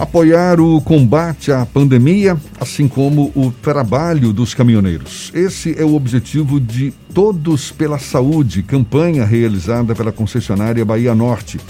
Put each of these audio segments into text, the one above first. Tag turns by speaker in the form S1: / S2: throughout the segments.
S1: apoiar o combate à pandemia, assim como o trabalho dos caminhoneiros. Esse é o objetivo de Todos pela Saúde, campanha realizada pela concessionária Bahia Norte.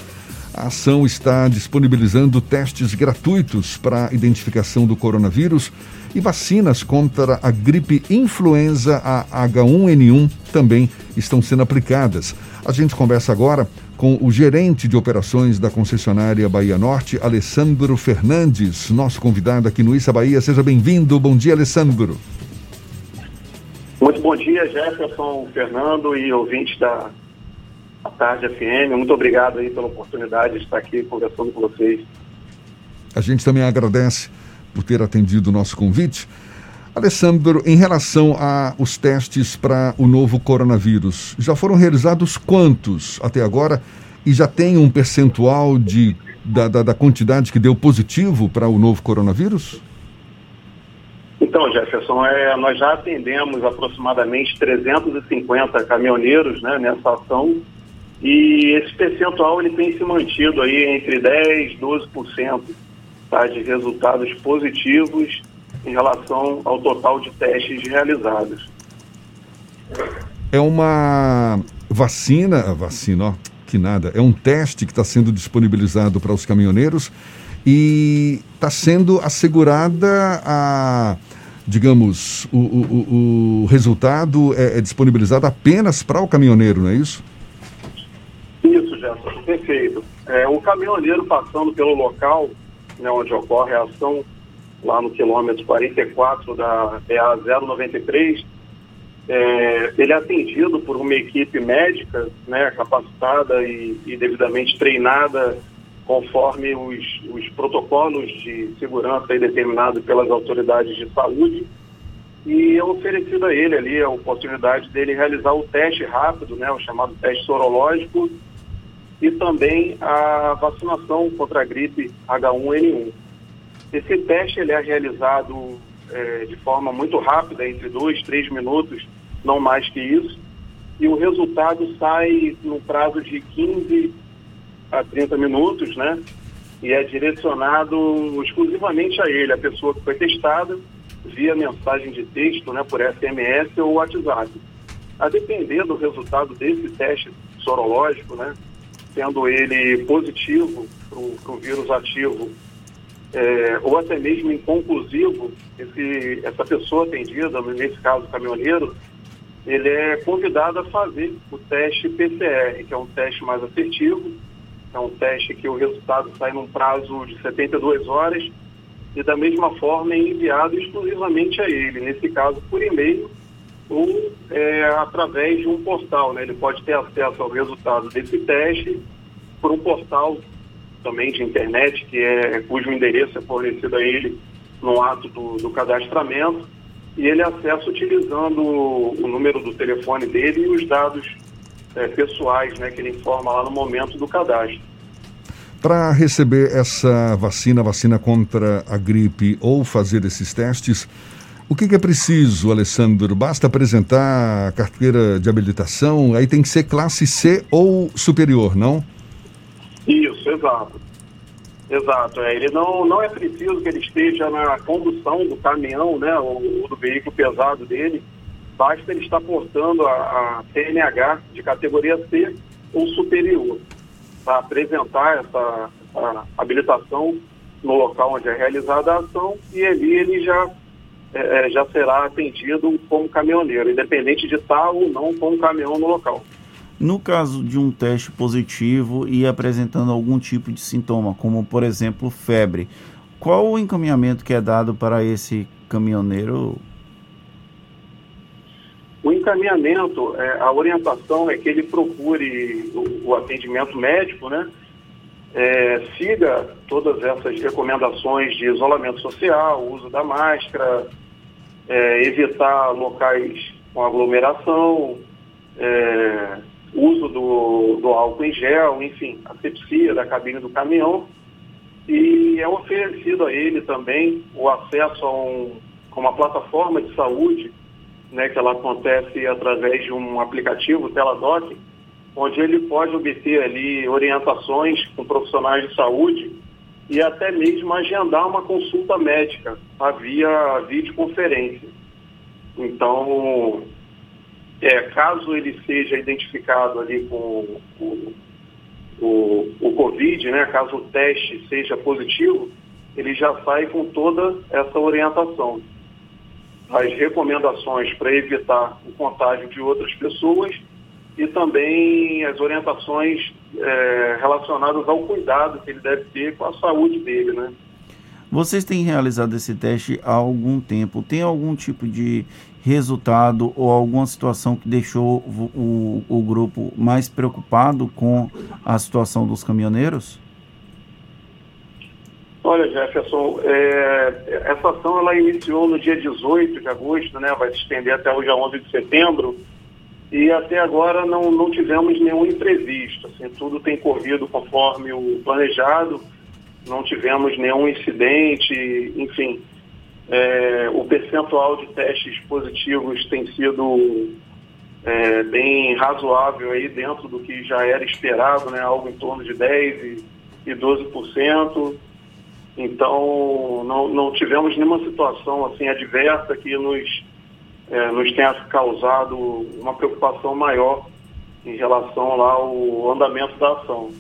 S1: A ação está disponibilizando testes gratuitos para a identificação do coronavírus e vacinas contra a gripe influenza a H1N1 também estão sendo aplicadas. A gente conversa agora com o gerente de operações da concessionária Bahia Norte, Alessandro Fernandes, nosso convidado aqui no Issa Bahia. Seja bem-vindo. Bom dia, Alessandro.
S2: Muito bom dia, Jefferson, Fernando e ouvintes da Tarde FM. Muito obrigado aí pela oportunidade de estar aqui conversando com vocês.
S1: A gente também agradece por ter atendido o nosso convite. Alessandro, em relação aos testes para o novo coronavírus, já foram realizados quantos até agora e já tem um percentual de, da, da, da quantidade que deu positivo para o novo coronavírus?
S2: Então, Jefferson, é, nós já atendemos aproximadamente 350 caminhoneiros né, nessa ação e esse percentual ele tem se mantido aí entre 10% e 12% tá, de resultados positivos em relação ao total de testes realizados.
S1: É uma vacina, vacina, ó, que nada, é um teste que está sendo disponibilizado para os caminhoneiros e está sendo assegurada a, digamos, o, o, o resultado é, é disponibilizado apenas para o caminhoneiro, não é isso?
S2: Perfeito. É, o caminhoneiro passando pelo local né, onde ocorre a ação, lá no quilômetro 44 da EA 093, é, ele é atendido por uma equipe médica né, capacitada e, e devidamente treinada conforme os, os, protocolos de segurança determinados pelas autoridades de saúde e é oferecido a ele ali a oportunidade dele realizar o teste rápido, né, o chamado teste sorológico e também a vacinação contra a gripe H1N1. Esse teste ele é realizado é, de forma muito rápida, entre dois, três minutos, não mais que isso, e o resultado sai no prazo de 15 a 30 minutos, né? E é direcionado exclusivamente a ele, a pessoa que foi testada, via mensagem de texto, né, por SMS ou WhatsApp. A depender do resultado desse teste sorológico, né, sendo ele positivo para o vírus ativo é, ou até mesmo inconclusivo, esse, essa pessoa atendida, nesse caso o caminhoneiro, ele é convidado a fazer o teste PCR, que é um teste mais assertivo, é um teste que o resultado sai num prazo de 72 horas e da mesma forma é enviado exclusivamente a ele, nesse caso por e-mail ou é, através de um portal. Né? Ele pode ter acesso ao resultado desse teste por um portal também de internet, que é, cujo endereço é fornecido a ele no ato do, do cadastramento, e ele acessa utilizando o, número do telefone dele e os dados é, pessoais né, que ele informa lá no momento do cadastro.
S1: Para receber essa vacina, vacina contra a gripe ou fazer esses testes, o que, que, é preciso, Alessandro? Basta apresentar a carteira de habilitação? Aí tem que ser classe C ou superior, não?
S2: Isso, exato. Exato. É, ele não, não é preciso que ele esteja na condução do caminhão, né, ou, ou do veículo pesado dele. Basta ele estar portando a, a TNH de categoria C ou superior para apresentar essa, essa habilitação no local onde é realizada a ação e ali ele já é, é, já será atendido como caminhoneiro, independente de estar ou não com o caminhão no local.
S3: No caso de um teste positivo e apresentando algum tipo de sintoma, como por exemplo febre, qual o encaminhamento que é dado para esse caminhoneiro?
S2: O encaminhamento, é, a orientação é que ele procure o, o atendimento médico, né? É, siga todas essas recomendações de isolamento social, uso da máscara, é, evitar locais com aglomeração, é, uso do, do álcool em gel, enfim, asepsia da cabine do caminhão. E é oferecido a ele também o acesso a, um, a uma plataforma de saúde, né, que ela acontece através de um aplicativo, Teladoc, onde ele pode obter ali orientações com profissionais de saúde e até mesmo agendar uma consulta médica via videoconferência. Então, é, caso ele seja identificado ali com o, o, o Covid, né, caso o teste seja positivo, ele já sai com toda essa orientação. As recomendações para evitar o contágio de outras pessoas e também as orientações é, relacionadas ao cuidado que ele deve ter com a saúde dele, né?
S3: Vocês têm realizado esse teste há algum tempo. Tem algum tipo de resultado ou alguma situação que deixou o, o, o grupo mais preocupado com a situação dos caminhoneiros?
S2: Olha, Jefferson, é, essa ação ela iniciou no dia 18 de agosto, né, vai se estender até o dia 11 de setembro, e até agora não, não tivemos nenhum imprevisto. Assim, tudo tem corrido conforme o planejado, não tivemos nenhum incidente, enfim. É, o percentual de testes positivos tem sido é, bem razoável aí dentro do que já era esperado, né, algo em torno de 10% e, e 12%. Então, não, não tivemos nenhuma situação assim adversa que nos é, nos tenha causado uma preocupação maior em relação lá ao andamento da ação.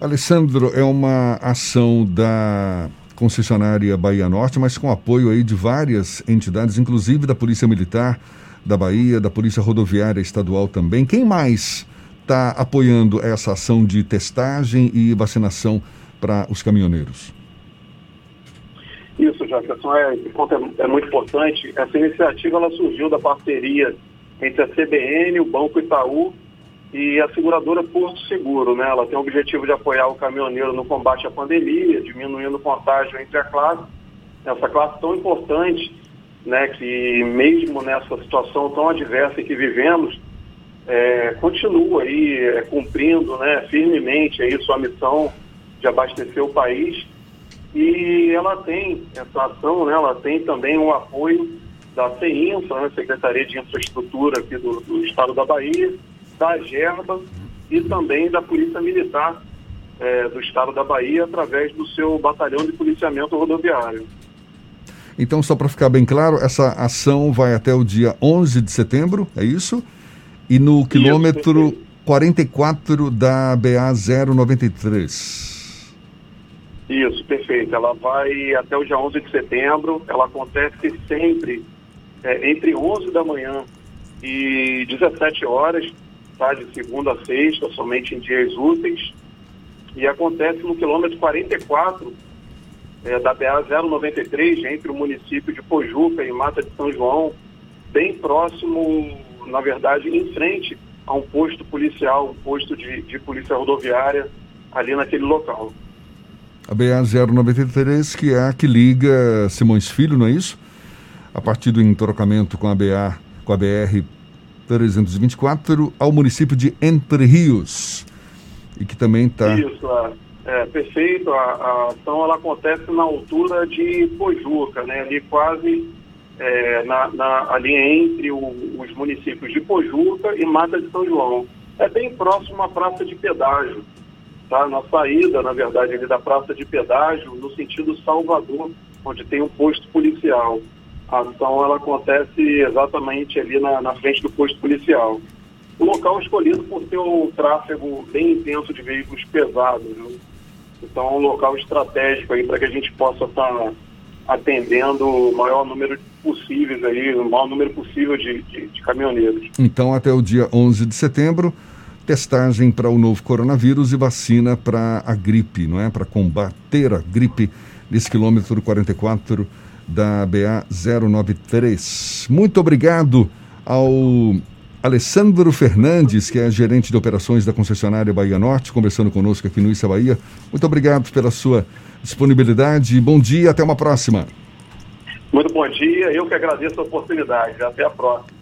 S1: Alessandro, é uma ação da concessionária Bahia Norte, mas com apoio aí de várias entidades, inclusive da Polícia Militar da Bahia, da Polícia Rodoviária Estadual também. Quem mais está apoiando essa ação de testagem e vacinação para os caminhoneiros?
S2: Isso, Jefferson, é, esse ponto é, é, muito importante. Essa iniciativa ela surgiu da parceria entre a CBN, o Banco Itaú e a seguradora Porto Seguro. Né? Ela tem o objetivo de apoiar o caminhoneiro no combate à pandemia, diminuindo o contágio entre a classe, essa classe tão importante, né, que mesmo nessa situação tão adversa que vivemos, é, continua aí é, cumprindo né, firmemente aí sua missão de abastecer o país e ela tem, essa ação, né, ela tem também o apoio da CEINFRA, né, Secretaria de Infraestrutura aqui do, do Estado da Bahia, da GERBA e também da Polícia Militar é, do Estado da Bahia, através do seu batalhão de policiamento rodoviário.
S1: Então, só para ficar bem claro, essa ação vai até o dia 11 de setembro, é isso? E no quilômetro isso, 44 da BA 093.
S2: Isso, perfeito. Ela vai até o dia 11 de setembro. Ela acontece sempre é, entre 11 da manhã e 17 horas, tá? de segunda a sexta, somente em dias úteis. E acontece no quilômetro 44 é, da BA 093, entre o município de Pojuca e Mata de São João, bem próximo, na verdade, em frente a um posto policial, um posto de, de polícia rodoviária ali naquele local
S1: a BA 093, que é a que liga Simões Filho, não é isso? A partir do entrocamento com a BA, com a BR 324 ao município de Entre Rios. E que também está.
S2: Isso, é, é perfeito. A, a, ação ela acontece na altura de Pojuca, né? Ali quase é, na, na, ali entre o, os municípios de Pojuca e Mata de São João. É bem próximo à praça de pedágio tá? na saída, na verdade, ali da praça de pedágio, no sentido Salvador, onde tem um posto policial. A ação ela acontece exatamente ali na, na frente do posto policial. O local escolhido por ter um tráfego bem intenso de veículos pesados. Então é um local estratégico para que a gente possa estar tá atendendo o maior número possíveis aí, o maior número possível de, de, de caminhoneiros.
S1: Então até o dia 11 de setembro testagem para o novo coronavírus e vacina para a gripe, não é? Para combater a gripe nesse quilômetro 44 da BA 093. Muito obrigado ao Alessandro Fernandes, que é gerente de operações da concessionária Bahia Norte, conversando conosco aqui no Issa Bahia. Muito obrigado pela sua disponibilidade. Bom dia, até uma próxima.
S2: Muito bom dia, eu que agradeço a oportunidade. Até a próxima.